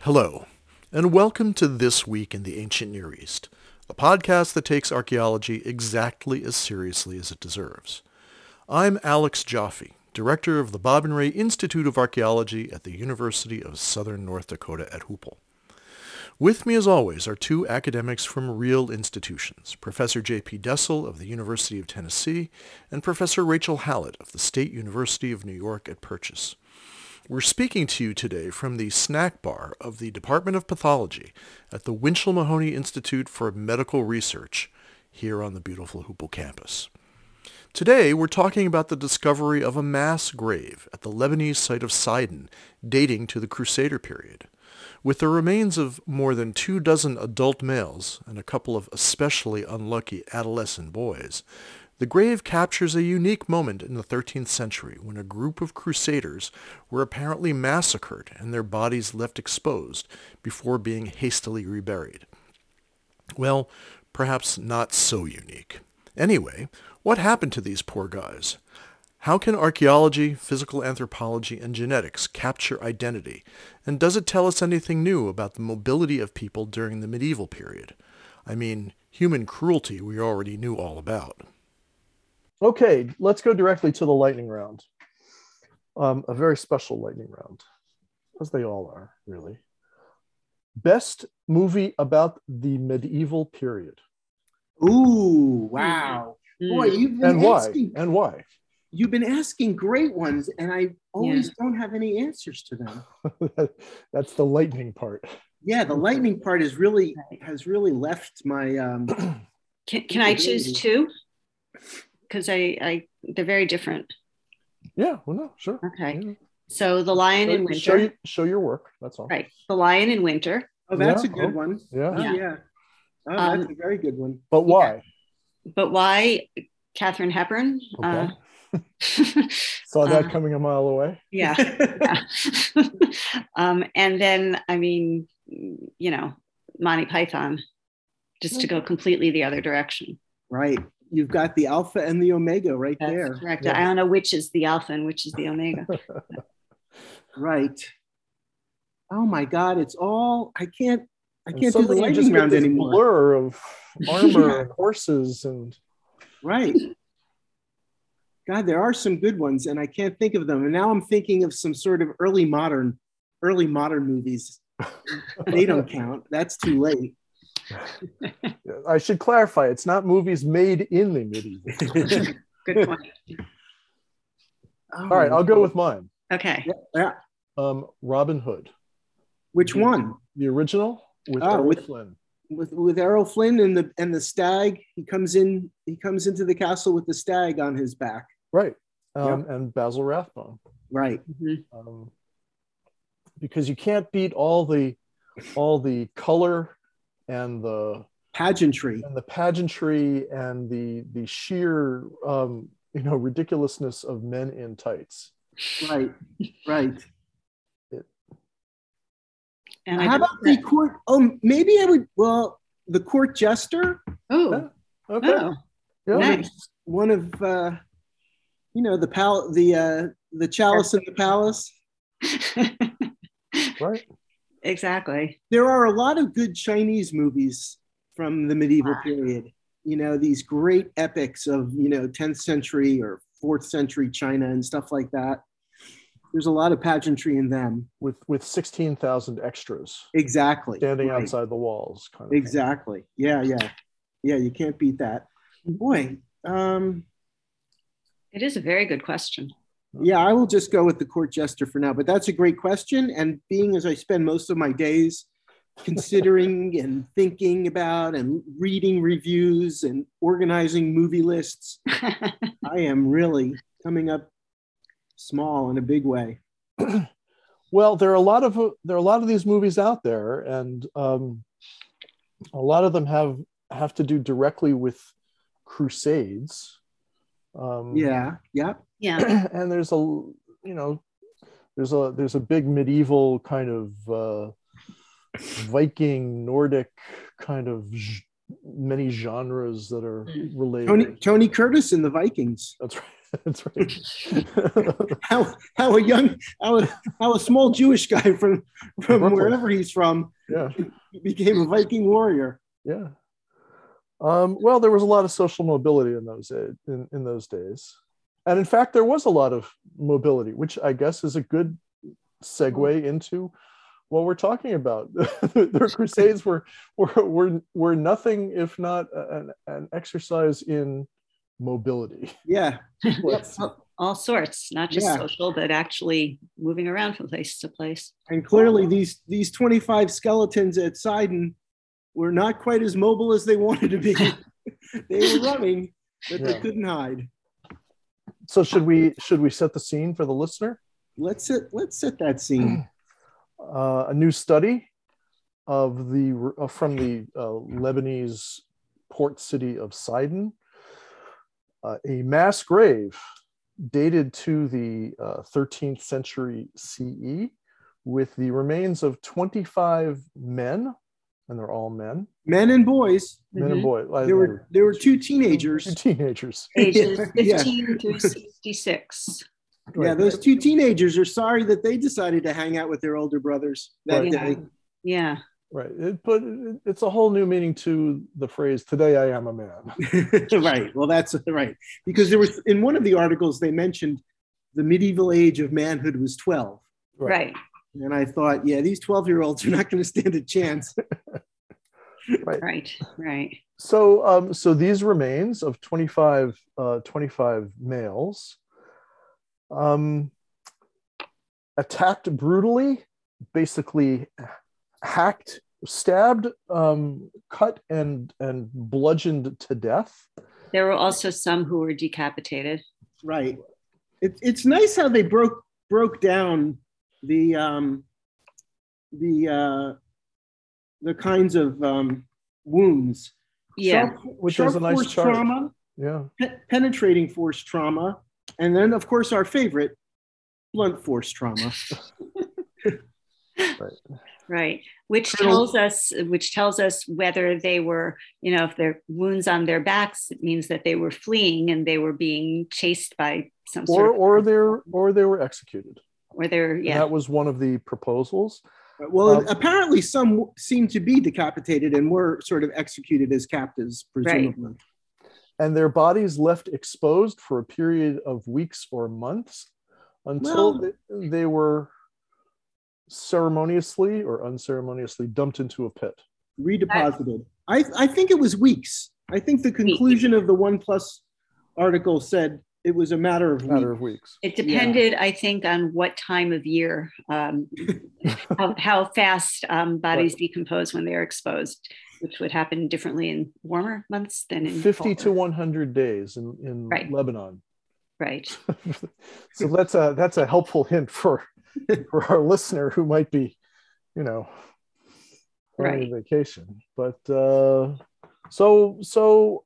Hello, and welcome to This Week in the Ancient Near East, a podcast that takes archaeology exactly as seriously as it deserves. I'm Alex Joffe, director of the Bob and Ray Institute of Archaeology at the University of Southern North Dakota at Hoople. With me, as always, are two academics from real institutions, Professor J.P. Dessel of the University of Tennessee and Professor Rachel Hallett of the State University of New York at Purchase. We're speaking to you today from the snack bar of the Department of Pathology at the Winchell Mahoney Institute for Medical Research here on the beautiful Hoople campus. Today, we're talking about the discovery of a mass grave at the Lebanese site of Sidon, dating to the Crusader period. With the remains of more than two dozen adult males and a couple of especially unlucky adolescent boys, the grave captures a unique moment in the 13th century when a group of crusaders were apparently massacred and their bodies left exposed before being hastily reburied. Well, perhaps not so unique. Anyway, what happened to these poor guys? How can archaeology, physical anthropology, and genetics capture identity? And does it tell us anything new about the mobility of people during the medieval period? I mean, human cruelty we already knew all about. Okay, let's go directly to the lightning round. Um, a very special lightning round, as they all are, really. Best movie about the medieval period. Ooh, wow. Boy, you've been And why? And why? you've been asking great ones, and I always don't have any answers to them. That's the lightning part. Yeah, the lightning part is really has really left my um Can, can I choose two? Because I, I, they're very different. Yeah, well, no, sure. Okay. Yeah. So the Lion in Show, show, Winter, you, show your work. That's all. right? The Lion in Winter. oh that's Yeah, a good oh, one. Yeah. Oh, Yeah. yeah. Oh, that's Um, a very good one. But why? But why Katharine Hepburn? Okay. Uh, Saw that uh, coming a mile away. yeah. yeah. um, and then, I mean, you know, Monty Python, just to go completely the other direction. right. You've got the alpha and the omega right That's there. correct. Yeah. I don't know which is the alpha and which is the omega. Right. Oh my god, it's all I can't I And can't do the suddenly you just lightning round this anymore. Blur of armor and horses and Right. God, there are some good ones, and I can't think of them. And now I'm thinking of some sort of early modern, early modern movies. They don't count. That's too late. I should clarify, it's not movies made in the medieval. Good point. All All right, I'll go with mine. Okay. Yeah. Um, Robin Hood, Which one? the original with Oh, Errol with- Flynn. With with Errol Flynn and the and the stag. He comes in. He comes into the castle with the stag on his back. Right. Um, And Basil Rathbone. Right. Mhm. Um, because you can't beat all the all the color and the Pageantry. and the pageantry and the the sheer um, you know ridiculousness of men in tights. Right. Right. And I How don't- about the court? Oh, maybe I would. Well, the court jester. Oh, Okay. oh, Yeah. nice. One of uh, you know the pal the uh, the chalice in the palace. Right. Exactly. there are a lot of good Chinese movies from the medieval Ah. period. You know, these great epics of, you know, 10th century or 4th century China and stuff like that. There's a lot of pageantry in them. With with sixteen thousand extras Exactly. standing Right. outside the walls. Kind of thing. Exactly. Yeah, yeah. Yeah, you can't beat that. Boy, um, It is a very good question. Yeah, I will just go with the court jester for now, but that's a great question. And being as I spend most of my days considering and thinking about and reading reviews and organizing movie lists, I am really coming up small in a big way. Well, there are a lot of there are a lot of these movies out there, and um, a lot of them have have to do directly with crusades. Um, Yeah, yeah. Yeah. and there's a you know there's a there's a big medieval kind of uh, Viking Nordic kind of g- many genres that are Mm. related. Tony Tony Curtis in the Vikings. That's right. That's right. How how a young how a, how a small Jewish guy from from Brooklyn. wherever he's from yeah, became a Viking warrior. yeah. Um, well, there was a lot of social mobility in those in, in those days, and in fact, there was a lot of mobility, which I guess is a good segue into what we're talking about. the Crusades were were were, were nothing if not an, an exercise in mobility. Yeah, all, all sorts, not just Yeah. social, but actually moving around from place to place. and clearly these these 25 skeletons at Sidon were not quite as mobile as they wanted to be. they were running, but they couldn't hide. so should we should we set the scene for the listener? Let's set let's set that scene. uh, a new study of the uh, from the uh, Lebanese port city of Sidon, uh, a mass grave dated to the uh, 13th century CE, with the remains of 25 men, and they're all men, Men and boys. men and Mhm. boys. I- There were there were two teenagers. two teenagers. Ages Yeah. 15 through 66. Yeah, those two teenagers are sorry that they decided to hang out with their older brothers that Right. Yeah. day. Yeah. Right, it, but it, it's a whole new meaning to the phrase "Today I am a man." right. Well, that's right. Because there was in one of the articles they mentioned the medieval age of manhood was 12. Right. And I thought, yeah, these 12 year olds are not going to stand a chance. Right. Right. So, um, so these remains of 25, uh, 25 males um, attacked brutally, basically hacked, stabbed, um, cut, and and bludgeoned to death. There were also some who were decapitated. Right. It, it's nice how they broke broke down the um, the uh, the kinds of um, wounds. Yeah. Sharp, Which is a nice force chart. trauma, Yeah, pe- penetrating force trauma, and then of course our favorite, blunt force trauma. Right. right Which tells us which tells us whether they were, you know, if they're wounds on their backs, it means that they were fleeing and they were being chased by some or sort of or they're or they were executed. Or they're yeah. that was one of the proposals. Well, Um, apparently some seem to be decapitated and were sort of executed as captives, presumably. and their bodies left exposed for a period of weeks or months until Well- they, they were ceremoniously or unceremoniously dumped into a pit. Redeposited. I, I think it was weeks. I think the conclusion of the One Plus article said it was a matter of Matter weeks. of weeks. It depended, I think, on what time of year, um, how, how fast um, bodies decompose when they're exposed, which would happen differently in warmer months than in 50 to 100 days in, in Right. Lebanon. Right. so that's a that's a helpful hint for for our listener who might be, you know, on Right. vacation. But uh, so so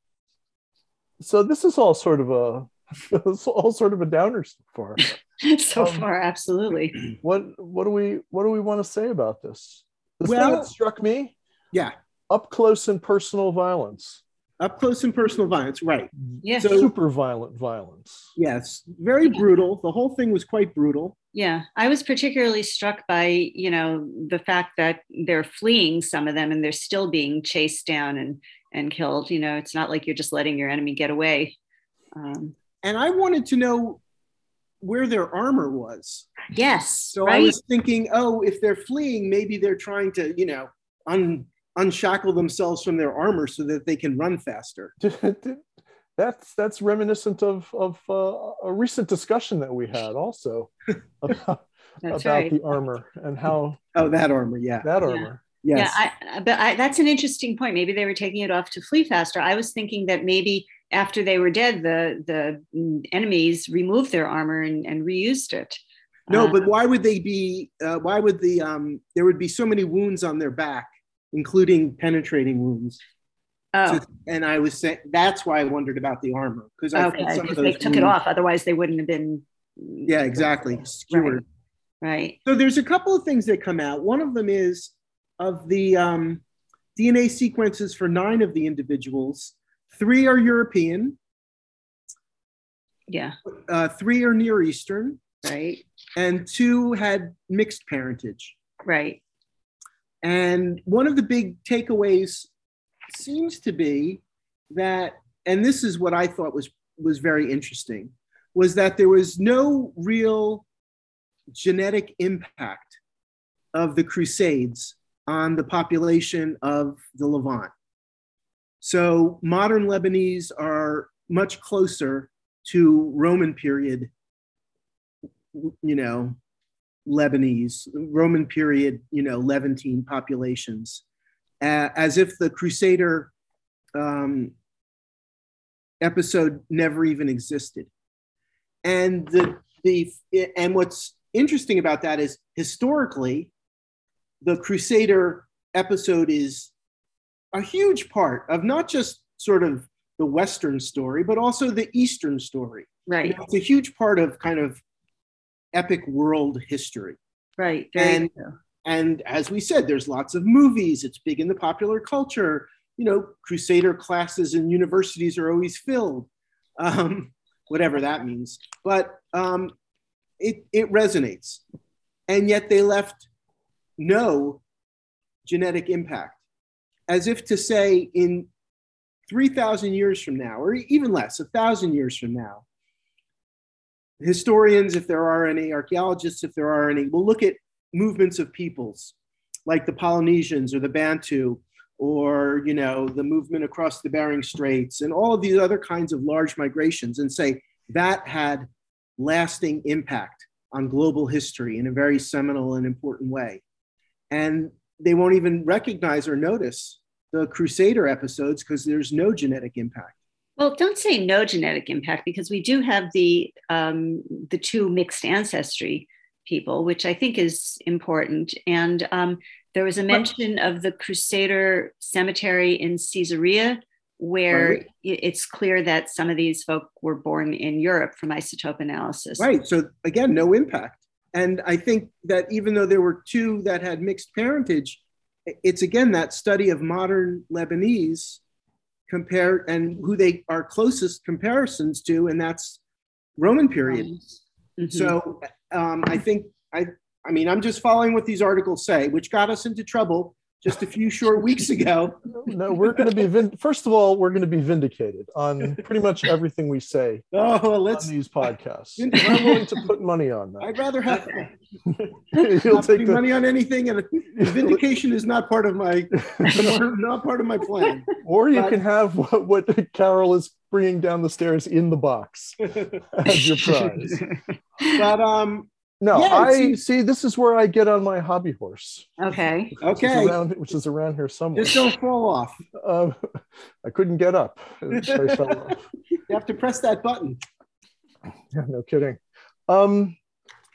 so this is all sort of a it's all sort of a downer so far. so Um, far, absolutely. What what do we what do we want to say about this? The thing Well- that struck me Yeah. up close and personal violence, Up close and personal violence. Right. Yeah. So- super violent violence. Yes. Very brutal. The whole thing was quite brutal. Yeah, I was particularly struck by, you know, the fact that they're fleeing some of them and they're still being chased down and and killed. You know, it's not like you're just letting your enemy get away. Um, And I wanted to know where their armor was. yes, So right. I was thinking, oh, if they're fleeing, maybe they're trying to, you know, un, unshackle themselves from their armor so that they can run faster. that's that's reminiscent of of uh, a recent discussion that we had also about, about right. the armor and how Oh, that armor. Yeah. that Yeah. armor Yes. Yeah, I, but I, that's an interesting point. Maybe they were taking it off to flee faster. I was thinking that maybe after they were dead, the the enemies removed their armor and, and reused it. no, Uh, but why would they be, uh, why would the, um, there would be so many wounds on their back, including penetrating wounds? Oh, and I was saying that's why I wondered about the armor because I okay. some of Because they those took it off, otherwise they wouldn't have been. Yeah, exactly. Skewered. Right. So there's a couple of things that come out. One of them is of the um, DNA sequences for nine of the individuals, three are European, Yeah. uh, three are Near Eastern, Right. and two had mixed parentage. Right. And one of the big takeaways seems to be that, and this is what I thought was was very interesting, was that there was no real genetic impact of the Crusades on the population of the Levant. So modern Lebanese are much closer to Roman period, you know, Lebanese, Roman period, you know, Levantine populations, as if the Crusader um, episode never even existed. And the the and what's interesting about that is historically, the Crusader episode is a huge part of not just sort of the Western story, but also the Eastern story. You Right. know, it's a huge part of kind of epic world history. Right. Very And-. And as we said, there's lots of movies. It's big in the popular culture. You know, Crusader classes in universities are always filled, um, whatever that means. But um, it, it resonates. And yet they left no genetic impact, as if to say, in 3,000 years from now, or even less, 1,000 years from now, historians, if there are any, archaeologists, if there are any, will look at movements of peoples like the Polynesians or the Bantu or you know the movement across the Bering Straits and all of these other kinds of large migrations and say that had lasting impact on global history in a very seminal and important way. And they won't even recognize or notice the Crusader episodes because there's no genetic impact. Well, don't say no genetic impact because we do have the um, the two mixed ancestry people, which I think is important. And um, there was a mention of the Crusader cemetery in Caesarea, where Right. it's clear that some of these folk were born in Europe from isotope analysis. Right. So again, no impact. And I think that even though there were two that had mixed parentage, it's again that study of modern Lebanese compare and who they are closest comparisons to, and that's Roman period. Mhm. So um, I think I I mean I'm just following what these articles say, which got us into trouble just a few short weeks ago. No, we're going to be, vin- first of all, we're going to be vindicated on pretty much everything we say Oh, well, let's. these podcasts. I'm willing to put money on that. I'd rather have You'll take the, money on anything, and vindication is not part of my not part of my plan. or you but- can have what, what Carol is bringing down the stairs in the box as your prize. But um, No, Yeah, I seems- see. This is where I get on my hobby horse, okay. which is okay, around, which is around here somewhere. just don't fall off. Um, I couldn't get up. I fell off. You have to press that button. Yeah, no kidding. Um,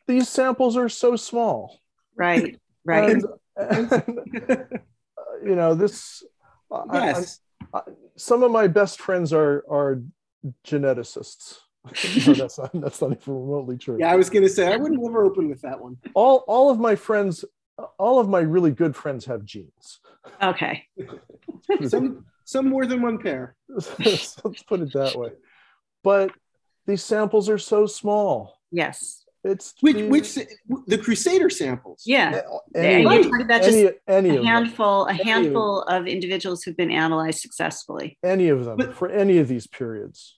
these samples are so small. Right. Right. And, and, uh, you know, this. I- I- yes, some of my best friends are are geneticists. no, that's not that's not even remotely true. yeah. I was gonna say I wouldn't ever open with that one. All all of my friends, all of my really good friends have genes. Okay. Some some more than one pair. Let's put it that way. But these samples are so small. Yes. It's Which the- which the Crusader samples. Yeah. any, and Right. you're talking about just any, any a of them. handful, a Any of- handful of individuals who've been analyzed successfully. any of them But- for any of these periods.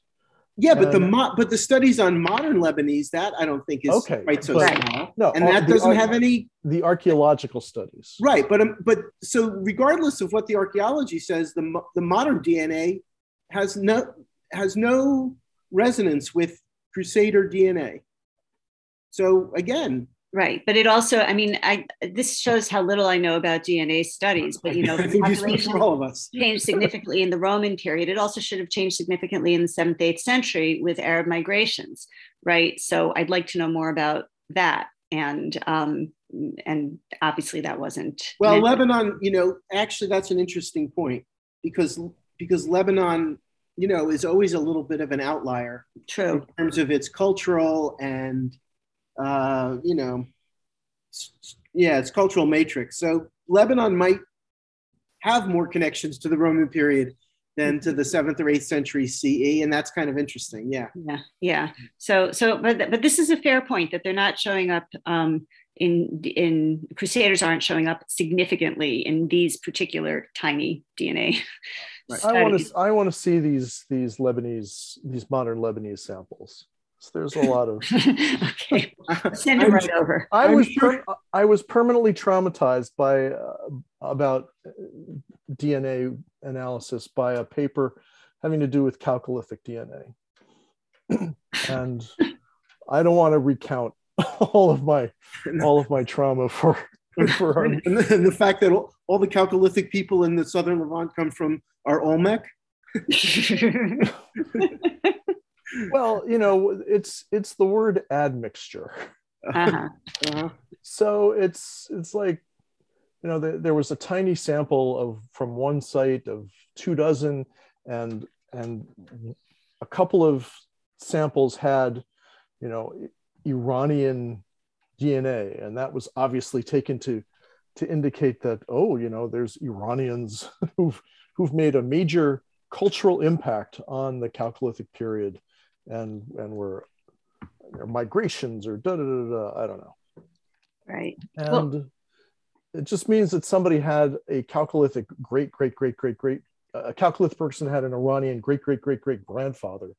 Yeah, but the And- mo- but the studies on modern Lebanese that I don't think is Okay, quite so but- small, No, and that doesn't ar- have any the archaeological studies. right. But um, but so regardless of what the archaeology says, the mo- the modern DNA has no has no resonance with Crusader DNA. So again, Right. But it also, I mean, I this shows how little I know about DNA studies, but you know, the think you speak population all of us. changed significantly in the Roman period. It also should have changed significantly in the seventh, eighth century with Arab migrations, right? So I'd like to know more about that. And um, and obviously that wasn't Well, mentioned. Lebanon, you know, actually, that's an interesting point because because Lebanon, you know, is always a little bit of an outlier True. in terms of its cultural and, uh, you know, s- s- yeah, its cultural matrix. So Lebanon might have more connections to the Roman period than to the seventh or eighth century CE, and that's kind of interesting. Yeah. Yeah, yeah. So, so, but but this is a fair point that they're not showing up um, in in Crusaders aren't showing up significantly in these particular tiny DNA. Right. I want to I want to see these these Lebanese these modern Lebanese samples. So there's a lot of okay, send them I'm right over. I I'm was sure- per- I was permanently traumatized by uh, about uh, DNA analysis by a paper having to do with chalcolithic DNA, and I don't want to recount all of my all of my trauma for for our, and the, and the fact that all, all the chalcolithic people in the southern Levant come from our Olmec. well, you know, it's it's the word admixture. uh-huh. Uh, so it's it's like you know there, there was a tiny sample of from one site of two dozen and and a couple of samples had you know iranian dna and that was obviously taken to to indicate that oh you know there's iranians who've who've made a major cultural impact on the chalcolithic period and and were their migrations or da da da da i don't know Right. and Well- it just means that somebody had a chalcolithic great great great great great a chalcolithic person had an iranian great great great great grandfather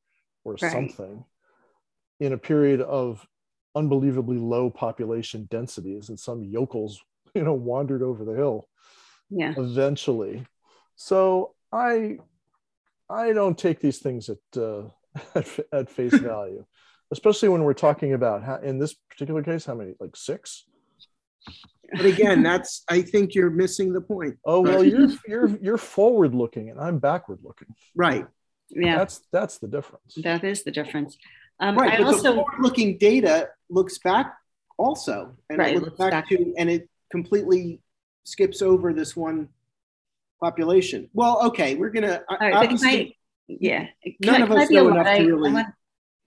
or Right. something in a period of unbelievably low population densities and some yokels you know wandered over the hill Yeah. eventually so i i don't take these things at uh, at, at face value especially when we're talking about how, in this particular case how many like six but again, that's I think you're missing the point. Oh well, you're you're you're forward looking and I'm backward looking. Right. Yeah. That's that's the difference. That is the difference. Um, Right. I But the also forward-looking data looks back also, and Right, it looks looks back, back. to, and it completely skips over this one population. Well, okay, we're gonna all right, but can I, yeah. None I- of can us know enough to really- want-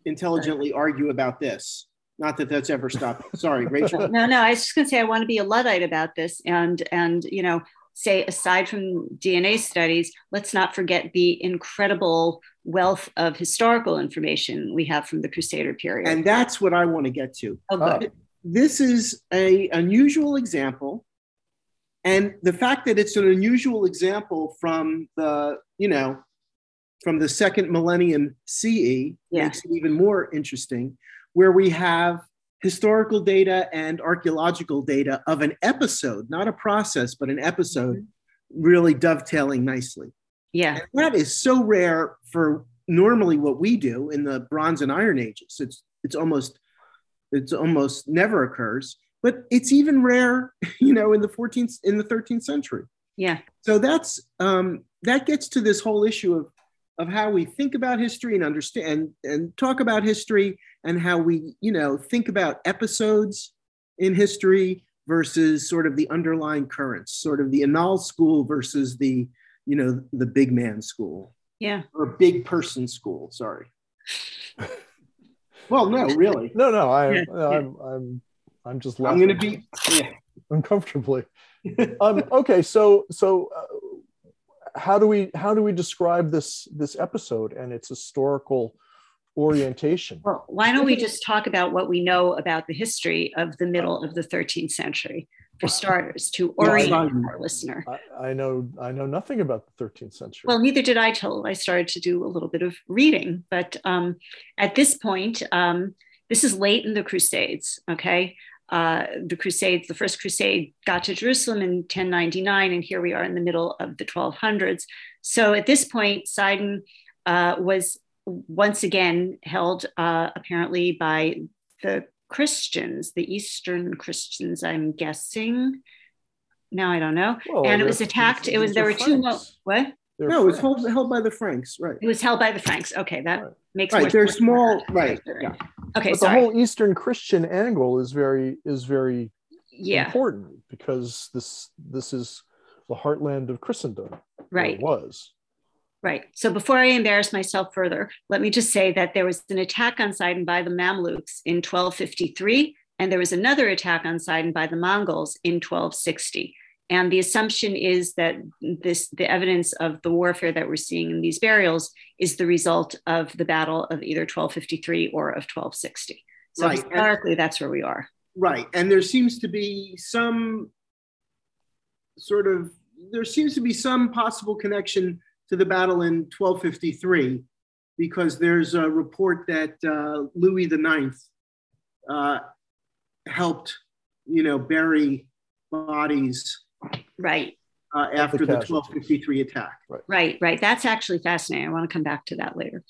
intelligently argue about this. Not that that's ever stopped. Sorry, Rachel. no, no. I was just going to say I want to be a luddite about this, and and you know, say aside from DNA studies, let's not forget the incredible wealth of historical information we have from the Crusader period. and that's what I want to get to. oh, good. Uh, this is a unusual example and the fact that it's an unusual example from the you know from the second millennium ce Yeah. makes it even more interesting where we have historical data and archaeological data of an episode not a process but an episode really dovetailing nicely. Yeah, and that is so rare for normally what we do in the bronze and iron ages. It's it's almost it's almost never occurs but it's even rare you know in the 14th in the 13th century. Yeah, so that's um, that gets to this whole issue of of how we think about history and understand and talk about history and how we you know think about episodes in history versus sort of the underlying currents sort of the Annales school versus the you know the big man school yeah. or big person school sorry well no really No, no, I, Yeah, I'm, I'm, I'm just i'm going to be yeah. uncomfortably. um, okay, so so uh, how do we how do we describe this this episode and its historical orientation? Well, why don't we just talk about what we know about the history of the middle of the 13th century, for starters, to Yeah, orient our listener. I, I know I know nothing about the 13th century. Well, neither did I till I started to do a little bit of reading. But um, at this point, um, this is late in the Crusades. Okay, uh, the Crusades, the first Crusade, got to Jerusalem in 1099, and here we are in the middle of the 1200s. So at this point, Sidon uh, was once again held uh, apparently by the Christians, the Eastern Christians, I'm guessing. Now I don't know. And it was attacked. It was there were two. Mo- what? They're no it's Franks. held, held by the franks right It was held by the Franks. Okay, that Right. makes more right they're small right yeah. Okay, but the whole Eastern Christian angle is very is very yeah, important because this this is the heartland of Christendom. or right. was. Right. So before I embarrass myself further, let me just say that there was an attack on Sidon by the Mamluks in 1253, and there was another attack on Sidon by the Mongols in 1260. And the assumption is that this the evidence of the warfare that we're seeing in these burials is the result of the battle of either 1253 or of 1260. So right. historically, and, that's where we are. Right. And there seems to be some sort of there seems to be some possible connection to the battle in 1253 because there's a report that uh, Louis IX uh, helped, you know, bury bodies. Right. Uh, after the, the 1253 attack. Right. right, right. That's actually fascinating. I want to come back to that later.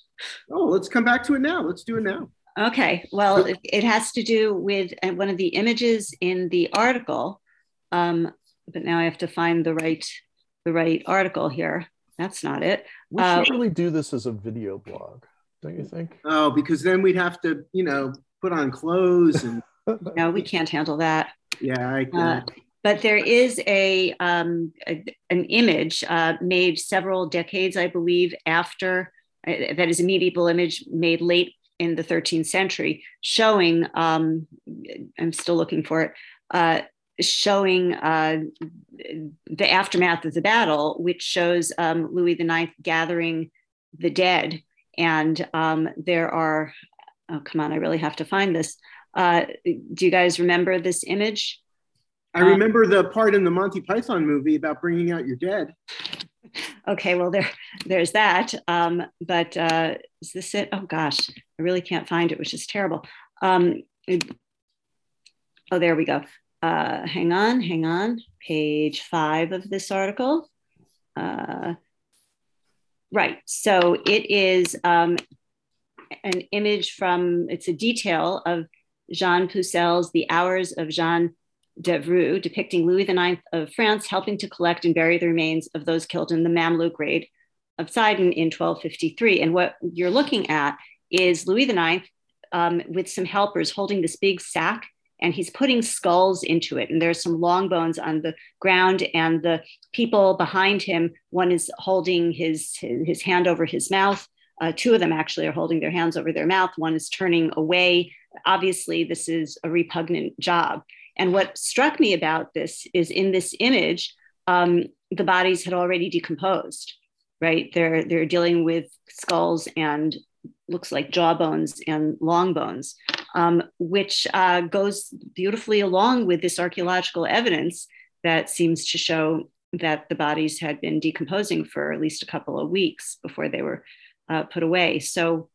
Oh, let's come back to it now. Let's do it now. Okay. Well, it, it has to do with uh, one of the images in the article, um, but now I have to find the right the right article here. That's not it. We should uh, really do this as a video blog, don't you think? Oh, because then we'd have to, you know, put on clothes and. no, we can't handle that. Yeah, I can. Uh, but there is a, um, a an image uh, made several decades, I believe, after uh, that is a medieval image made late in the 13th century, showing. Um, I'm still looking for it. Uh, showing uh, the aftermath of the battle, which shows um, Louis IX gathering the dead. And um, there are, oh, come on, I really have to find this. Uh, do you guys remember this image? I remember um, the part in the Monty Python movie about bringing out your dead. Okay, well there, there's that. Um, but uh, is this it? Oh gosh, I really can't find it, which is terrible. Um, oh, there we go uh, hang on, hang on, page five of this article. Uh, right, so it is um, an image from, it's a detail of Jean Pucelle's The Hours of Jean d'Evreux, depicting Louis IX of France helping to collect and bury the remains of those killed in the Mamluk raid of Sidon in 1253. And what you're looking at is Louis IX um, with some helpers holding this big sack and he's putting skulls into it. And there's some long bones on the ground, and the people behind him, one is holding his, his, hand over his mouth. Uh, two of them actually are holding their hands over their mouth. One is turning away. Obviously, this is a repugnant job. And what struck me about this is in this image, um, the bodies had already decomposed, right? They're, they're dealing with skulls and looks like jawbones and long bones um, which uh, goes beautifully along with this archaeological evidence that seems to show that the bodies had been decomposing for at least a couple of weeks before they were uh, put away. So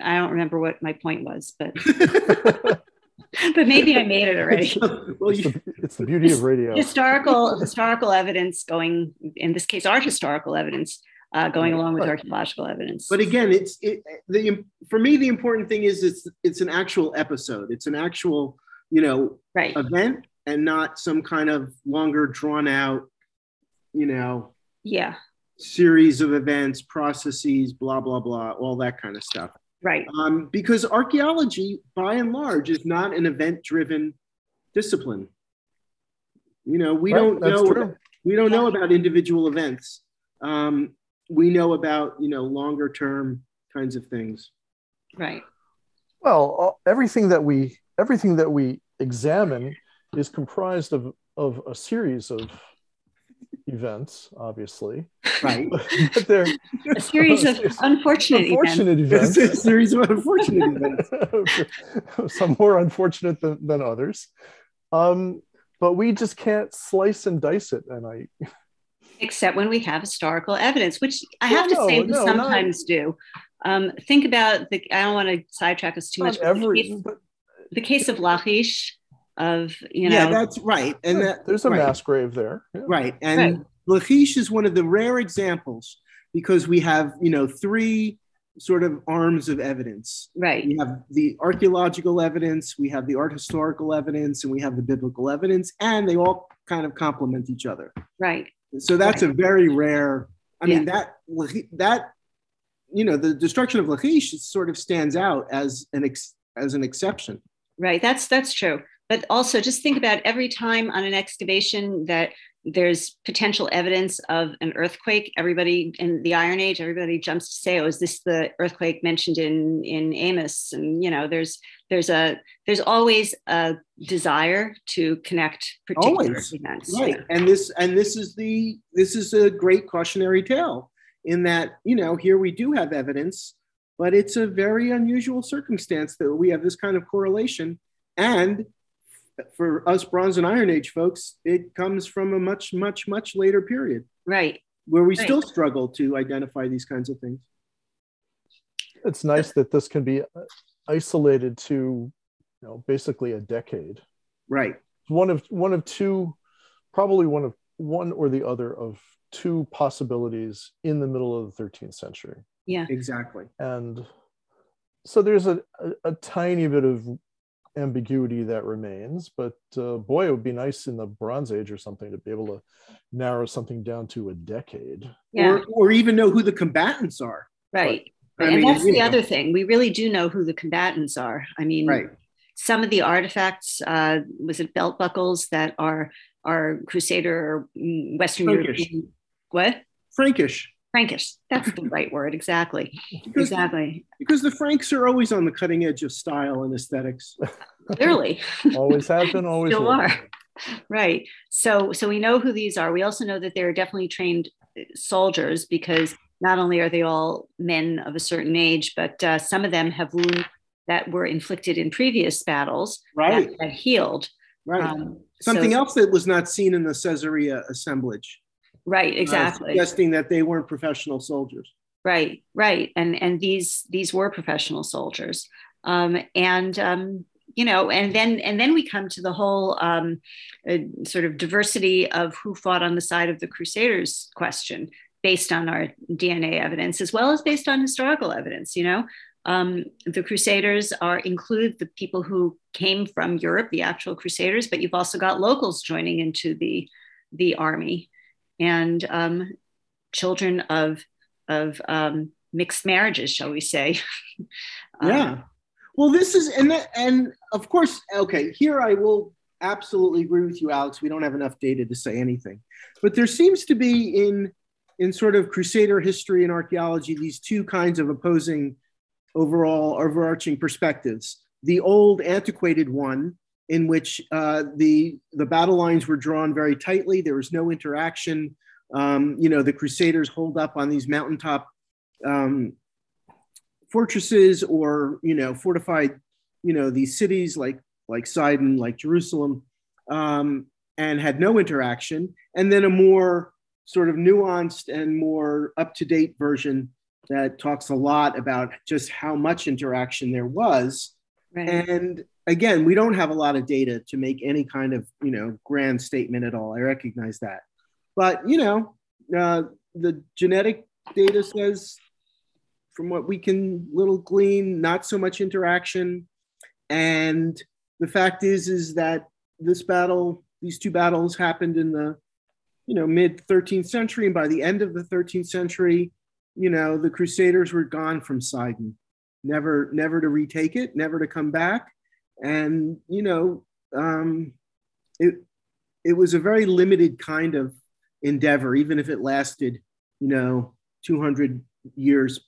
I don't remember what my point was, but. but maybe I made it already. well, it's, the, it's the beauty of radio. Historical historical evidence going in this case, art historical evidence uh, going along with archaeological evidence. But again, it's it, the for me the important thing is it's it's an actual episode. It's an actual you know right. event and not some kind of longer drawn out you know yeah series of events processes blah blah blah all that kind of stuff right. Um, because archaeology by and large is not an event driven discipline. You know we right, don't know true. we don't know about individual events. Um, we know about you know longer term kinds of things. Right. Well everything that we everything that we examine is comprised of of a series of events obviously right but they're a series of unfortunate, unfortunate events, events. a series of unfortunate events some more unfortunate than, than others um, but we just can't slice and dice it and i except when we have historical evidence, which I have to say we no, sometimes not, do. Um, think about the. I don't want to sidetrack us too much. Every, the, case, but, the case of Lachish, of you know. Yeah, that's right. And that, there's a right. mass grave there. Yeah. Right, and right. Lachish is one of the rare examples because we have you know three sort of arms of evidence. Right. We have the archaeological evidence, we have the art historical evidence, and we have the biblical evidence, and they all kind of complement each other. Right. So that's right. a very rare. I yeah. mean that that you know the destruction of Lachish sort of stands out as an ex, as an exception. Right. That's that's true. But also just think about every time on an excavation that there's potential evidence of an earthquake everybody in the iron age everybody jumps to say oh is this the earthquake mentioned in in amos and you know there's there's a there's always a desire to connect particular always. events right yeah. and this and this is the this is a great cautionary tale in that you know here we do have evidence but it's a very unusual circumstance that we have this kind of correlation and for us Bronze and Iron Age folks, it comes from a much, much, much later period. Right. Where we right. still struggle to identify these kinds of things. It's nice that this can be isolated to, you know, basically a decade. Right. One of one of two, probably one of one or the other of two possibilities in the middle of the 13th century. Yeah. Exactly. And so there's a, a, a tiny bit of ambiguity that remains. But uh, boy, it would be nice in the Bronze Age or something to be able to narrow something down to a decade, yeah. or or even know who the combatants are. Right. But, and mean, that's the know. other thing. We really do know who the combatants are. I mean, right. some of the artifacts, uh, was it belt buckles that are are Crusader or mm, Western Frankish. European? What? Frankish. Frankish. That's the right word. Exactly. Because, exactly. Because the Franks are always on the cutting edge of style and aesthetics. Clearly. always have been, always Still are. Right. So so we know who these are. We also know that they're definitely trained soldiers because not only are they all men of a certain age, but uh, some of them have wounds that were inflicted in previous battles right. that, that healed. Right. Um, Something so, else that was not seen in the Caesarea assemblage. Right, exactly. Uh, suggesting that they weren't professional soldiers. Right, right, and and these these were professional soldiers, um, and um, you know, and then and then we come to the whole um, uh, sort of diversity of who fought on the side of the Crusaders question, based on our DNA evidence as well as based on historical evidence. You know, um, the Crusaders are include the people who came from Europe, the actual Crusaders, but you've also got locals joining into the the army and um, children of of um, mixed marriages, shall we say? um, yeah. Well, this is and and of course, okay. Here, I will absolutely agree with you, Alex. We don't have enough data to say anything, but there seems to be in in sort of Crusader history and archaeology these two kinds of opposing overall overarching perspectives. The old antiquated one, in which uh, the the battle lines were drawn very tightly. There was no interaction. Um, you know, the Crusaders hold up on these mountaintop um, fortresses or you know fortified you know these cities like like Sidon, like Jerusalem, um, and had no interaction. And then a more sort of nuanced and more up to date version that talks a lot about just how much interaction there was. Right. And again, we don't have a lot of data to make any kind of you know grand statement at all. I recognize that, but you know, uh, the genetic data says, from what we can little glean, not so much interaction, and the fact is is that this battle, these two battles happened in the you know mid 13th century, and by the end of the 13th century, you know the Crusaders were gone from Sidon, never never to retake it, never to come back. And you know um, it it was a very limited kind of endeavor even if it lasted you know 200 years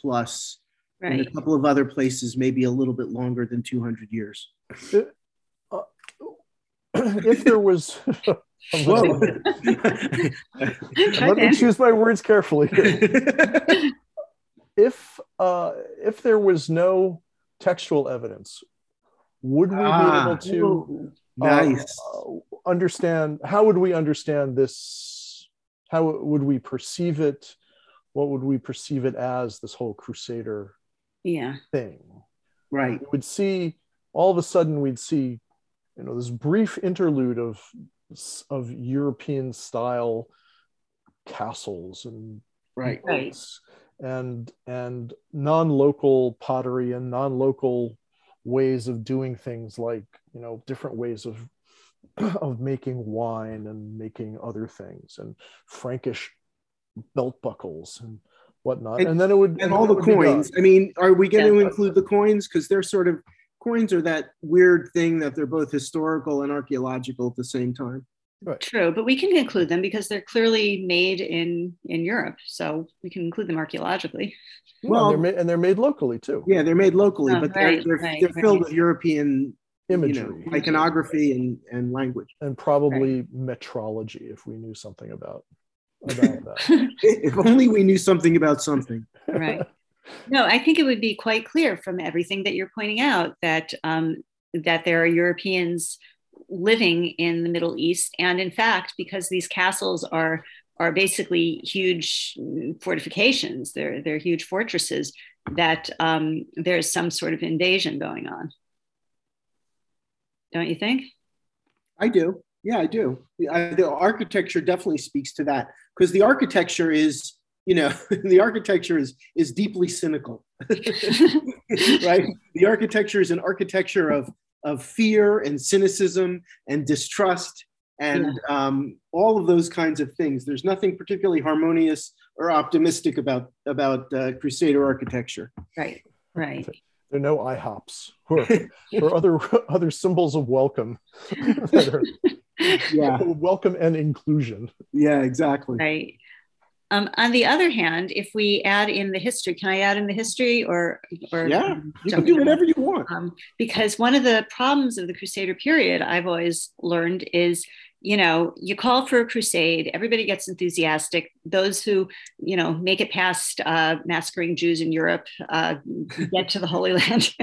plus right. in a couple of other places maybe a little bit longer than 200 years. Uh, uh, if there was Whoa. let me choose my words carefully if uh, if there was no textual evidence would we ah, be able to uh, nice. uh, understand how would we understand this how would we perceive it? What would we perceive it as this whole crusader yeah. thing? Right. We would see all of a sudden we'd see you know this brief interlude of of european style castles and right, right. And and non-local pottery and non-local ways of doing things like you know different ways of of making wine and making other things and frankish belt buckles and whatnot. And, and then it would and, all the coins. I mean are we going to include the coins? Because they're sort of coins are that weird thing that they're both historical and archaeological at the same time. Right. True, but we can include them because they're clearly made in in Europe, so we can include them archaeologically. Well, Well- and they're, ma- and they're made locally too. Yeah, they're made locally, Oh, but right, they're they're, right, they're filled with European you know, Imagery iconography and, and language. and probably metrology if we knew something about about that. If only we knew something about something. right. No, I think it would be quite clear from everything that you're pointing out that um, that there are Europeans living in the Middle East, and in fact, because these castles are are basically huge fortifications, they're they're huge fortresses. That um, there's some sort of invasion going on. Don't you think? I do. Yeah, I do. I, the architecture definitely speaks to that because the architecture is, you know, the architecture is is deeply cynical, right? The architecture is an architecture of of fear and cynicism and distrust and um, all of those kinds of things. There's nothing particularly harmonious or optimistic about about uh, Crusader architecture. Right. Right. There are no IHOPs or, or other other symbols of welcome Yeah, welcome and inclusion. yeah, exactly. Right. Um, on the other hand, if we add in the history, can I add in the history or or Yeah, um, You can do whatever you want. Um, because one of the problems of the Crusader period, I've always learned, is you know you call for a crusade, everybody gets enthusiastic. Those who you know make it past uh, massacring Jews in Europe uh, get to the Holy Land.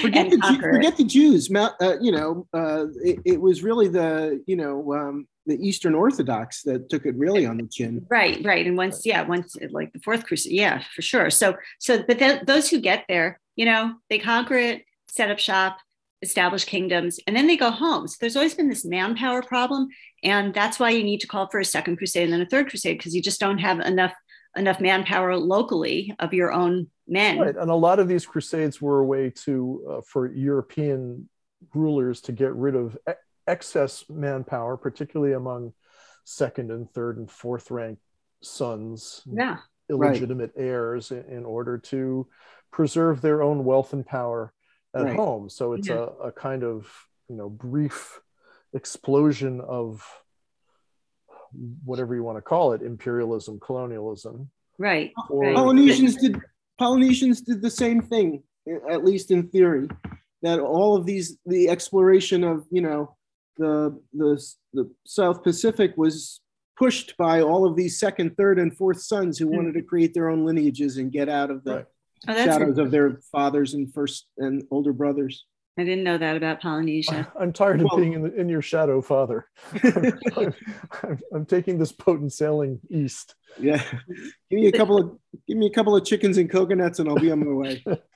forget and the conquer forget the Jews. Uh, you know, uh, it, it was really the you know um, the Eastern Orthodox that took it really on the chin. right right and once yeah once like the fourth crusade yeah for sure. So so but th- those who get there you know they conquer it set up shop establish kingdoms and then they go home. So there's always been this manpower problem and that's why you need to call for a second crusade and then a third crusade because you just don't have enough enough manpower locally of your own men. Right, and a lot of these crusades were a way to uh, for European rulers to get rid of e- excess manpower, particularly among second and third and fourth rank sons, yeah illegitimate heirs, in, in order to preserve their own wealth and power at Right. home. So it's Yeah. a, a kind of you know brief explosion of whatever you want to call it imperialism colonialism right or Right. Polynesians did Polynesians did the same thing, at least in theory. That all of these the exploration of you know the the the South Pacific was pushed by all of these second, third, and fourth sons who hmm. wanted to create their own lineages and get out of the Right. oh, shadows of their fathers and first and older brothers. i didn't know that about polynesia I'm tired of Well- being in, the, in your shadow, father. I'm, I'm, I'm taking this boat and sailing east. Yeah, give me a couple of give me a couple of chickens and coconuts, and I'll be on my way.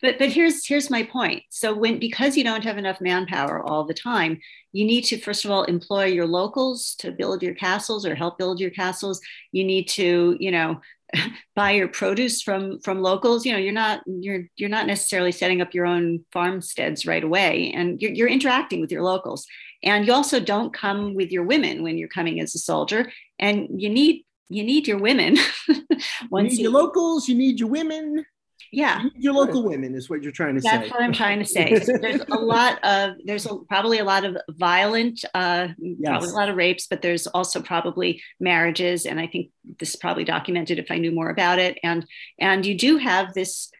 but but here's here's my point. So when because you don't have enough manpower all the time you need to first of all employ your locals to build your castles or help build your castles. You need to you know buy your produce from from locals. You know you're not you're you're not necessarily setting up your own farmsteads right away and you're, you're interacting with your locals. And you also don't come with your women when you're coming as a soldier. And you need you need your women You once need your locals, you need your women, yeah your local women, is what you're trying to say. that's what I'm trying to say. So there's a lot of there's a, probably a lot of violent, uh, probably a lot of rapes, but there's also probably marriages, and I think this is probably documented if I knew more about it. And and you do have this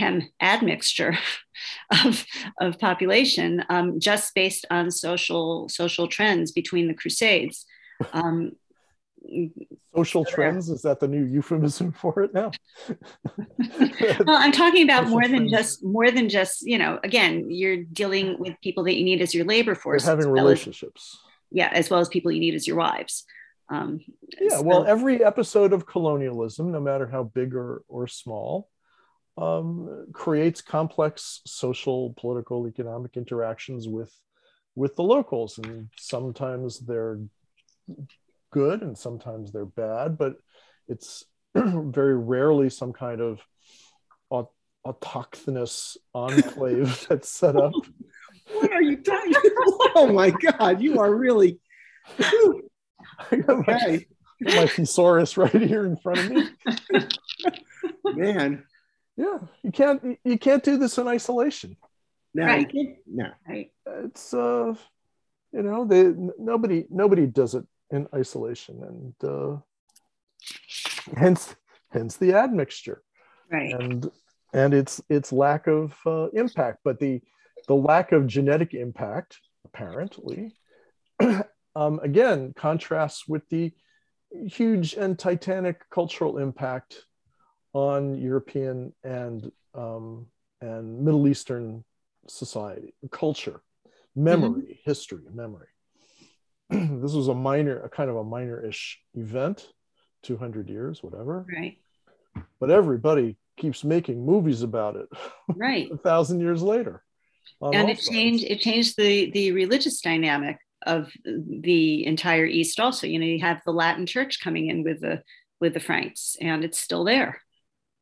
um, admixture of of population um, just based on social social trends between the Crusades. Um, Social trends, is that the new euphemism for it now? well i'm talking about Social more than trends. just more than just you know again you're dealing with people that you need as your labor force having as well as- relationships. yeah as well as people you need as your wives um Yeah, so- well, every episode of colonialism, no matter how big or, or small, um, creates complex social, political, economic interactions with with the locals, and sometimes they're good and sometimes they're bad, but it's very rarely some kind of aut- autochthonous enclave that's set up. What are you talking? oh my God, you are really I got my, okay, my thesaurus right here in front of me. man. Yeah, you can't you can't do this in isolation. No, Right. you no. Right. It's uh, you know, they nobody nobody does it in isolation, and uh, hence hence the admixture. Right. and and its its lack of uh, impact but the the lack of genetic impact apparently um, again contrasts with the huge and titanic cultural impact on european and um, and middle eastern society culture memory history memory this was a minor a kind of a minor-ish event 200 years whatever Right. but everybody keeps making movies about it Right. a thousand years later. and it sides. changed it changed the the religious dynamic of the entire east also you know you have the latin church coming in with the with the franks and it's still there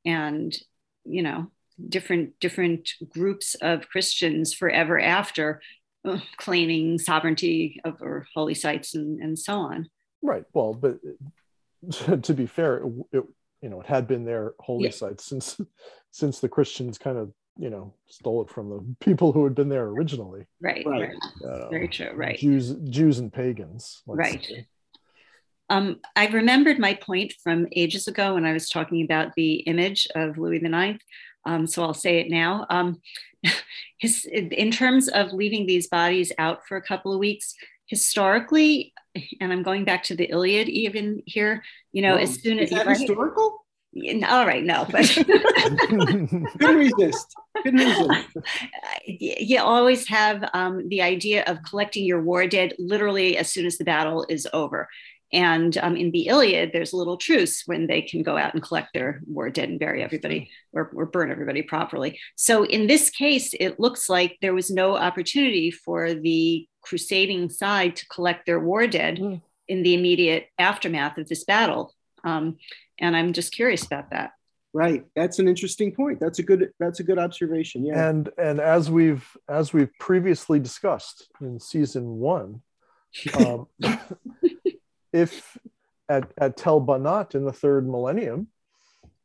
and you know different different groups of christians forever after claiming sovereignty over holy sites and, and so on Right. Well, but to be fair, it, it you know it had been their holy Yeah. site since since the Christians kind of you know stole it from the people who had been there originally. right Right. right Uh, very true right Jews, Jews and pagans. Right. say. Um, I remembered my point from ages ago when I was talking about the image of Louis IX. Um, so I'll say it now. Um, his, in terms of leaving these bodies out for a couple of weeks, historically, and I'm going back to the Iliad even here, you know, Whoa, as soon as that right? historical? All right, no, but Couldn't resist. Couldn't resist. you always have um, the idea of collecting your war dead literally as soon as the battle is over. And um, in the Iliad, there's a little truce when they can go out and collect their war dead and bury everybody or, or burn everybody properly. So in this case, it looks like there was no opportunity for the crusading side to collect their war dead Mm. in the immediate aftermath of this battle. Um, and I'm just curious about that. Right. That's an interesting point. That's a good. That's a good observation. Yeah. and and as we've as we've previously discussed in season one um, if at, at tel banat in the third millennium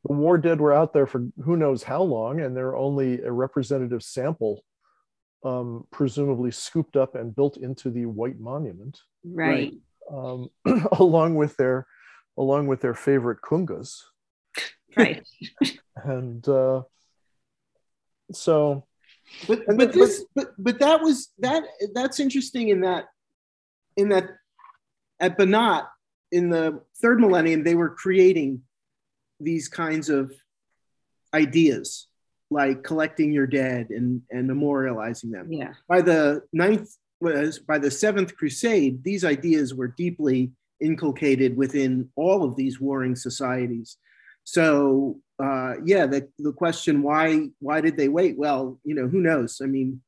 the war dead were out there for who knows how long and they're only a representative sample um, presumably scooped up and built into the white monument Right. um, along with their along with their favorite kungas Right. and uh, so but And but the- this but but that was that that's interesting in that in that at Banat in the third millennium they were creating these kinds of ideas like collecting your dead and and memorializing them. Yeah. by the ninth was by the seventh crusade these ideas were deeply inculcated within all of these warring societies. So uh, yeah the, the question why why did they wait? Well you know who knows? I mean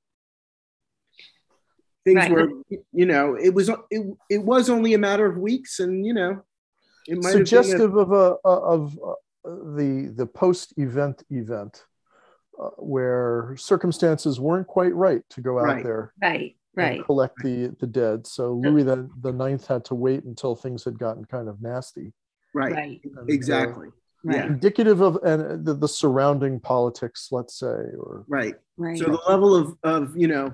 things Right. were you know it was it, it was only a matter of weeks and you know it might have been a- suggestive of a of uh, the the post event event uh, where circumstances weren't quite right to go out Right. there Right. and Right. collect the the dead so louis the, the ninth had to wait until things had gotten kind of nasty right, Right. And, uh, exactly Right. yeah indicative of and the, the surrounding politics let's say or right Right. So the level of, of, you know, the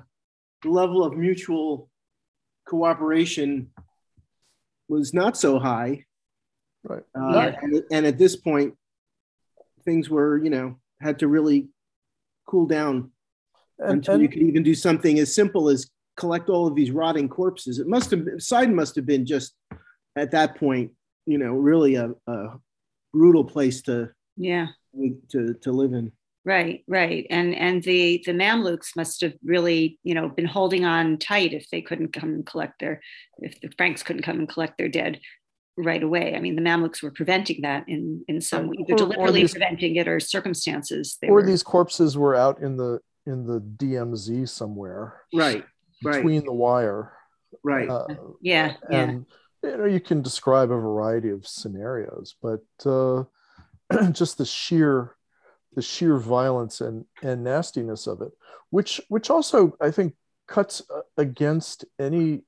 level of mutual cooperation was not so high. right Uh, Yeah. and, and at this point, things were, you know, had to really cool down and, until and- you could even do something as simple as collect all of these rotting corpses. It must have been, Sidon must have been just at that point, you know, really a, a brutal place to, yeah. to, to live in. Right. Right. And and the the Mamluks must have really you know been holding on tight if they couldn't come and collect their if the Franks couldn't come and collect their dead right away. I mean, the Mamluks were preventing that in in some Or- either or deliberately these- preventing it or circumstances. They or were, these corpses were out in the in the dmz somewhere Right, right, between the wire right. uh, yeah. Yeah. and you know you can describe a variety of scenarios but uh, just the sheer the sheer violence and and nastiness of it which which also i think cuts uh, against any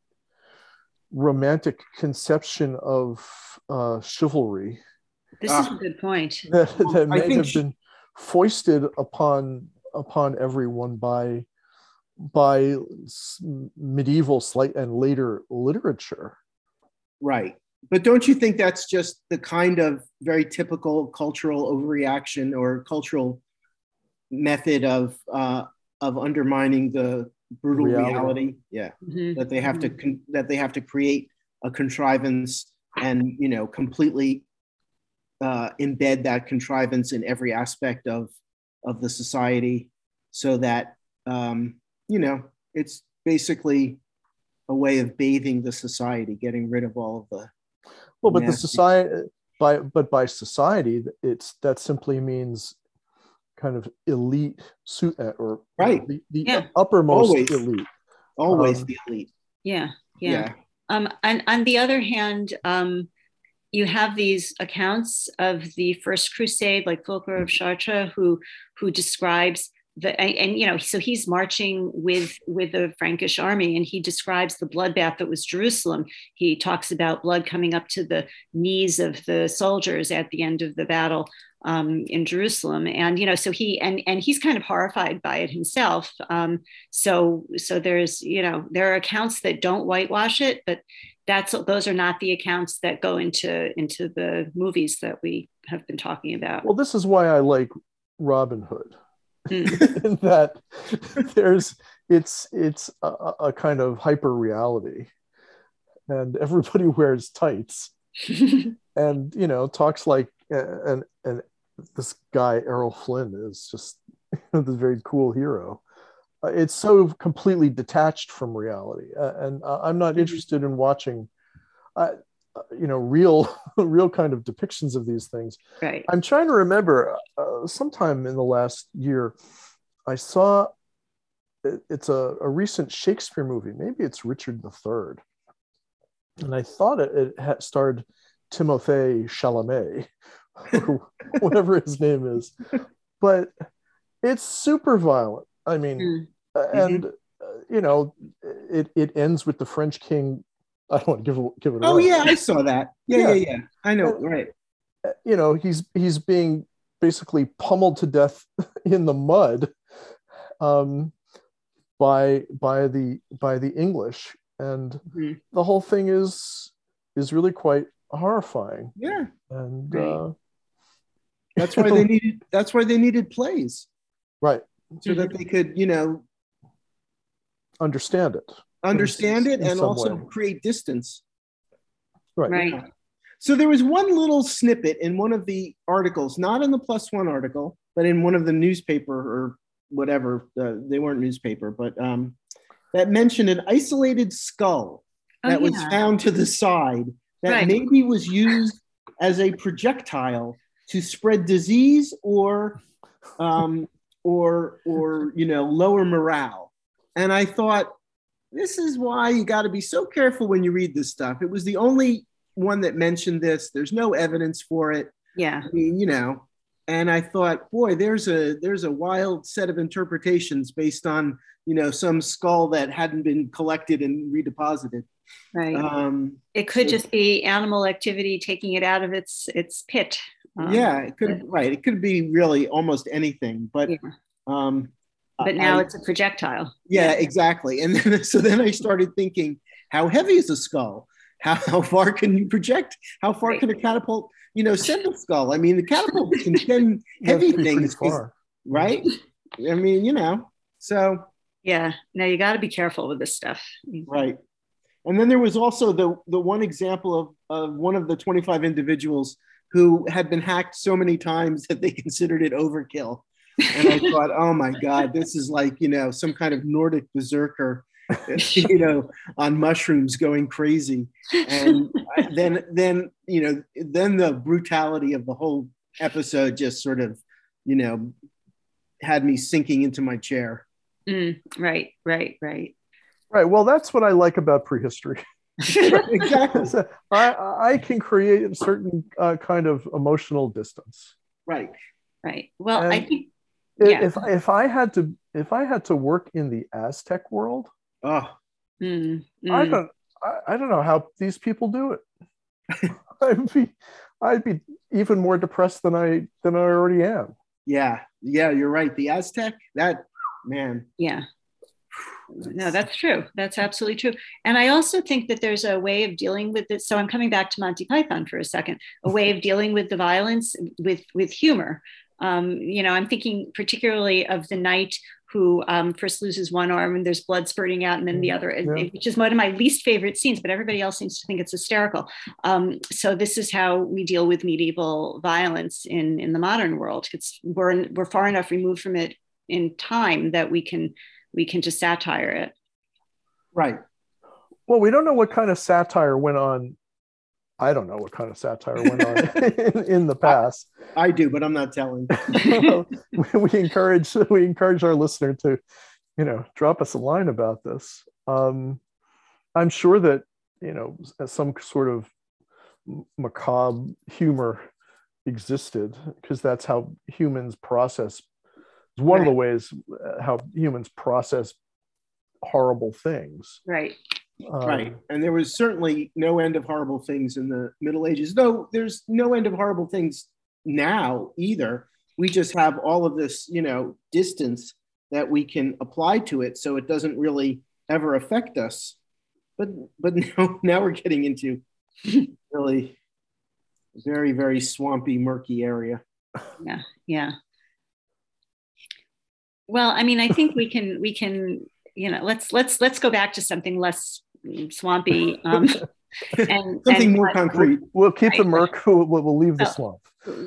romantic conception of uh, chivalry This is Ah. a good point. that, that may have sh- been foisted upon upon everyone by by medieval slight and later literature. Right. But don't you think that's just the kind of very typical cultural overreaction or cultural method of uh, of undermining the brutal Reality. reality? Yeah, Mhm. that they have to con- that they have to create a contrivance and you know completely uh, embed that contrivance in every aspect of of the society, so that um, you know it's basically a way of bathing the society, getting rid of all of the Well, but the society by but by society, it's that simply means kind of elite suit or Right. the, the Yeah. uppermost Always. elite. always Um, the elite. Yeah, yeah. Yeah. Um, and on the other hand, um, you have these accounts of the First Crusade, like Fulcher of Chartres, who who describes the and, you know so he's marching with with the Frankish army, and he describes the bloodbath that was Jerusalem. He talks about blood coming up to the knees of the soldiers at the end of the battle um, in Jerusalem, and you know so he and and he's kind of horrified by it himself. Um, so so there's you know there are accounts that don't whitewash it, but that's those are not the accounts that go into into the movies that we have been talking about. Well, this is why I like Robin Hood. Mm. that there's it's it's a, a kind of hyper reality and everybody wears tights and you know talks like and and this guy errol flynn is just this very cool hero Uh, it's so completely detached from reality uh, and uh, i'm not Mhm. interested in watching uh, you know real real kind of depictions of these things right. I'm trying to remember uh, sometime in the last year, I saw it- it's a, a recent Shakespeare movie. Maybe it's Richard III. And I thought it, it had starred Timothée Chalamet, or whatever his name is. But it's super violent. I mean, Mm. uh, and, uh, you know, it, it ends with the French king. I don't want to give, it- give it Oh yeah, I saw that. Yeah, Yeah. yeah, yeah. I know. Uh, Right. you know he's he's being basically pummeled to death in the mud um, by by the by the English, and Mhm. the whole thing is is really quite horrifying. Yeah. And Right. uh, That's why they needed. That's why they needed plays right, so that they could, you know, understand it. Understand it in and also way. create distance. Right. Right. So there was one little snippet in one of the articles, not in the PLOS ONE article, but in one of the newspaper or whatever. Uh, they weren't newspaper, but um, that mentioned an isolated skull Oh, that was found to the side that Right. maybe was used as a projectile to spread disease or um, or or you know lower morale. And I thought this is why you got to be so careful when you read this stuff. It was the only one that mentioned this. There's no evidence for it. Yeah. I mean, you know, and I thought, boy, there's a there's a wild set of interpretations based on you know some skull that hadn't been collected and redeposited. Right. Um, it could so- just be animal activity taking it out of its its pit. Um, yeah, it could right. It could be really almost anything, but Yeah. um, But now I- it's a projectile. yeah, exactly. And then so then I started thinking, how heavy is a skull? How, how far can you project? How far Right. can a catapult, you know, send a skull? I mean, the catapult can send heavy That's pretty things, 'cause- far. right? I mean, you know, so Yeah. No, you got to be careful with this stuff. Mm-hmm. right. And then there was also the the one example of, of one of the 25 individuals who had been hacked so many times that they considered it overkill. And I thought, oh my God, this is like, you know, some kind of Nordic berserker, you know, on mushrooms going crazy. And I, then, then, you know, then the brutality of the whole episode just sort of, you know, had me sinking into my chair. Mm, right. Right. Right. Right. Well, that's what I like about prehistory. exactly. So I I can create a certain uh, kind of emotional distance. Right. right. Well, I think I- Yeah. If if I had to if I had to work in the Aztec world, Oh, mm, I mm, don't I, I don't know how these people do it. I'd be I'd be even more depressed than I than I already am. yeah. Yeah, you're right. The Aztec, that man. yeah. no that's true that's absolutely true and i also think that there's a way of dealing with it so i'm coming back to monty python for a second a way of dealing with the violence with with humor um, you know i'm thinking particularly of the knight who um, first loses one arm and there's blood spurting out and then the mm-hmm. other yeah. which is one of my least favorite scenes but everybody else seems to think it's hysterical um, so this is how we deal with medieval violence in in the modern world it's we're, we're far enough removed from it in time that we can we can just satire it. Right. Well, we don't know what kind of satire went on. I don't know what kind of satire went on in, in, the past. I, I, do, but I'm not telling. well, we, encourage we encourage our listener to, you know, drop us a line about this. Um, I'm sure that you know some sort of macabre humor existed because that's how humans process it's one right. of the ways uh, how humans process horrible things. Right. Um, right. And there was certainly no end of horrible things in the Middle Ages, though there's no end of horrible things now either. We just have all of this, you know, distance that we can apply to it so it doesn't really ever affect us. But but now now we're getting into really very, very swampy, murky area. Yeah, yeah. Well, I mean, I think we can we can you know let's let's let's go back to something less swampy um, and something and, more concrete. We'll keep right? the murk. We'll, we'll leave the oh, swamp.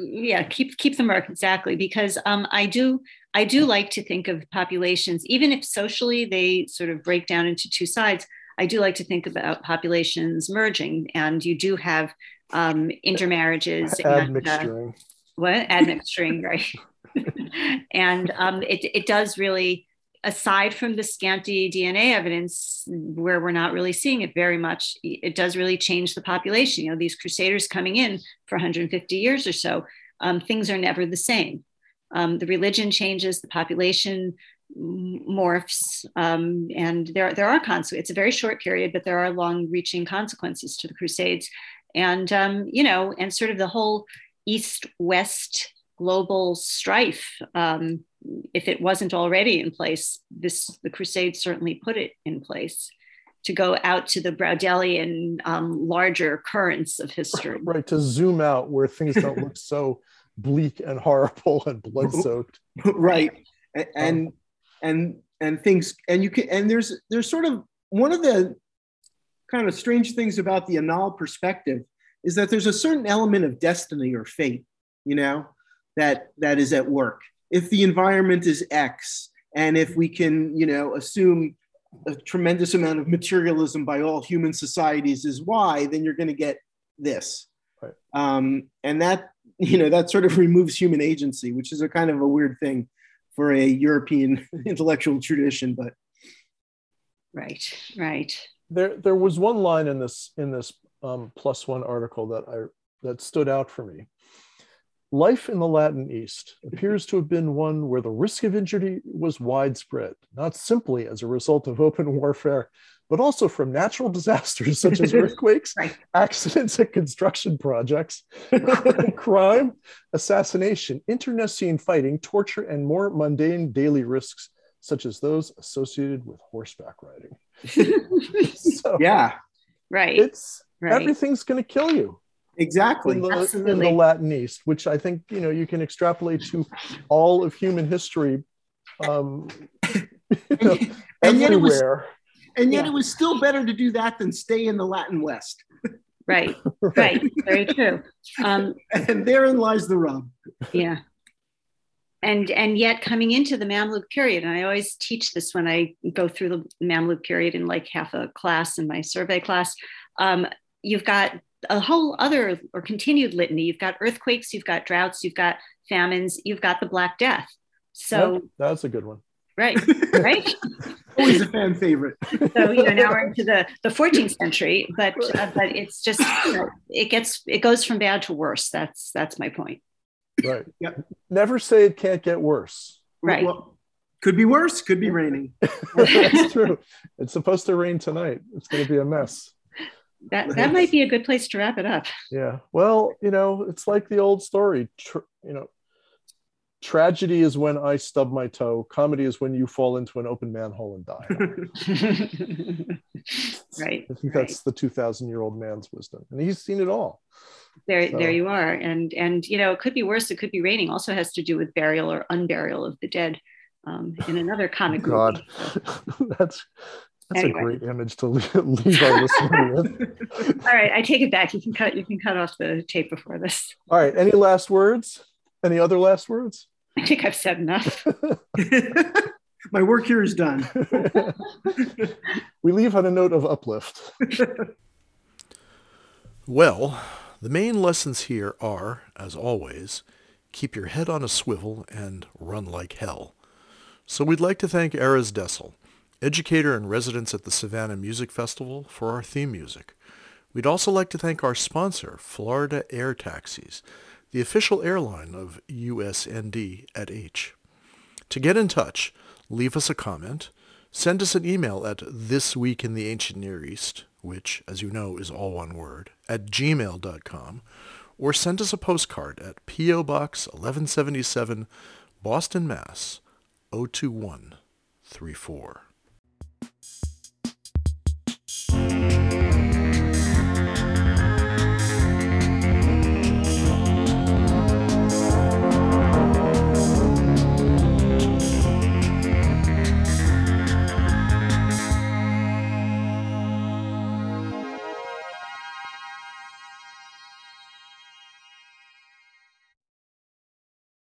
Yeah, keep keep the murk exactly because um, I do I do like to think of populations, even if socially they sort of break down into two sides. I do like to think about populations merging, and you do have um, intermarriages. Admixturing. Uh, what admixturing, right? and um, it, it does really, aside from the scanty DNA evidence, where we're not really seeing it very much, it does really change the population. You know, these crusaders coming in for 150 years or so, um, things are never the same. Um, the religion changes, the population morphs, um, and there, there are consequences. It's a very short period, but there are long reaching consequences to the Crusades. And, um, you know, and sort of the whole east west global strife. Um, if it wasn't already in place, this the Crusades certainly put it in place to go out to the Braudelian um, larger currents of history. Right, to zoom out where things don't look so bleak and horrible and blood soaked. right, and um, and and things and you can and there's there's sort of one of the kind of strange things about the Annales perspective is that there's a certain element of destiny or fate, you know, that that is at work. If the environment is X, and if we can, you know, assume a tremendous amount of materialism by all human societies is Y, then you're going to get this. Right. Um, and that, you know, that sort of removes human agency, which is a kind of a weird thing for a European intellectual tradition. But right, right. There, there was one line in this in this um, PLOS ONE article that I that stood out for me. Life in the Latin East mm-hmm. appears to have been one where the risk of injury was widespread, not simply as a result of open warfare, but also from natural disasters such as earthquakes, right. accidents at construction projects, crime, assassination, internecine fighting, torture, and more mundane daily risks, such as those associated with horseback riding. so, yeah, right. It's right. everything's going to kill you. Exactly. In the, in the, Latin East, which I think you know you can extrapolate to all of human history, um, you know, and everywhere. Yet was, and yet, yeah. it was still better to do that than stay in the Latin West. Right. right. Very true. Um, and therein lies the rub. Yeah. And and yet coming into the Mamluk period, and I always teach this when I go through the Mamluk period in like half a class in my survey class. Um, you've got a whole other or continued litany. You've got earthquakes, you've got droughts, you've got famines, you've got the Black Death. So yep, that's a good one. Right, right. Always a fan favorite. so you know now we're into the the 14th century, but uh, but it's just you know, it gets it goes from bad to worse. That's that's my point. Right. Yep. Never say it can't get worse. Right. Well, could be worse. Could be raining. That's true. It's supposed to rain tonight. It's going to be a mess that that might be a good place to wrap it up. Yeah. Well, you know, it's like the old story. Tr- you know, Tragedy is when I stub my toe. Comedy is when you fall into an open manhole and die. right. I think that's the 2,000 year old man's wisdom. And he's seen it all. There, So- there you are. And and you know, it could be worse. It could be raining. Also has to do with burial or unburial of the dead. Um, in another comic God, movie. that's that's Anyway. a great image to leave, leave our listener with. All right, I take it back. You can cut. You can cut off the tape before this. All right. Any last words? Any other last words? I think I've said enough. My work here is done. we leave on a note of uplift. Well, the main lessons here are, as always, keep your head on a swivel and run like hell. So we'd like to thank Erez Dessel, educator and residence at the Savannah Music Festival, for our theme music. We'd also like to thank our sponsor, Florida Air Taxis, the official airline of USND at H. To get in touch, leave us a comment, send us an email at This Week in the Ancient Near East, which, as you know, is all one word, at gmail.com, or send us a postcard at P.O. Box 1177, Boston, Mass. 02134.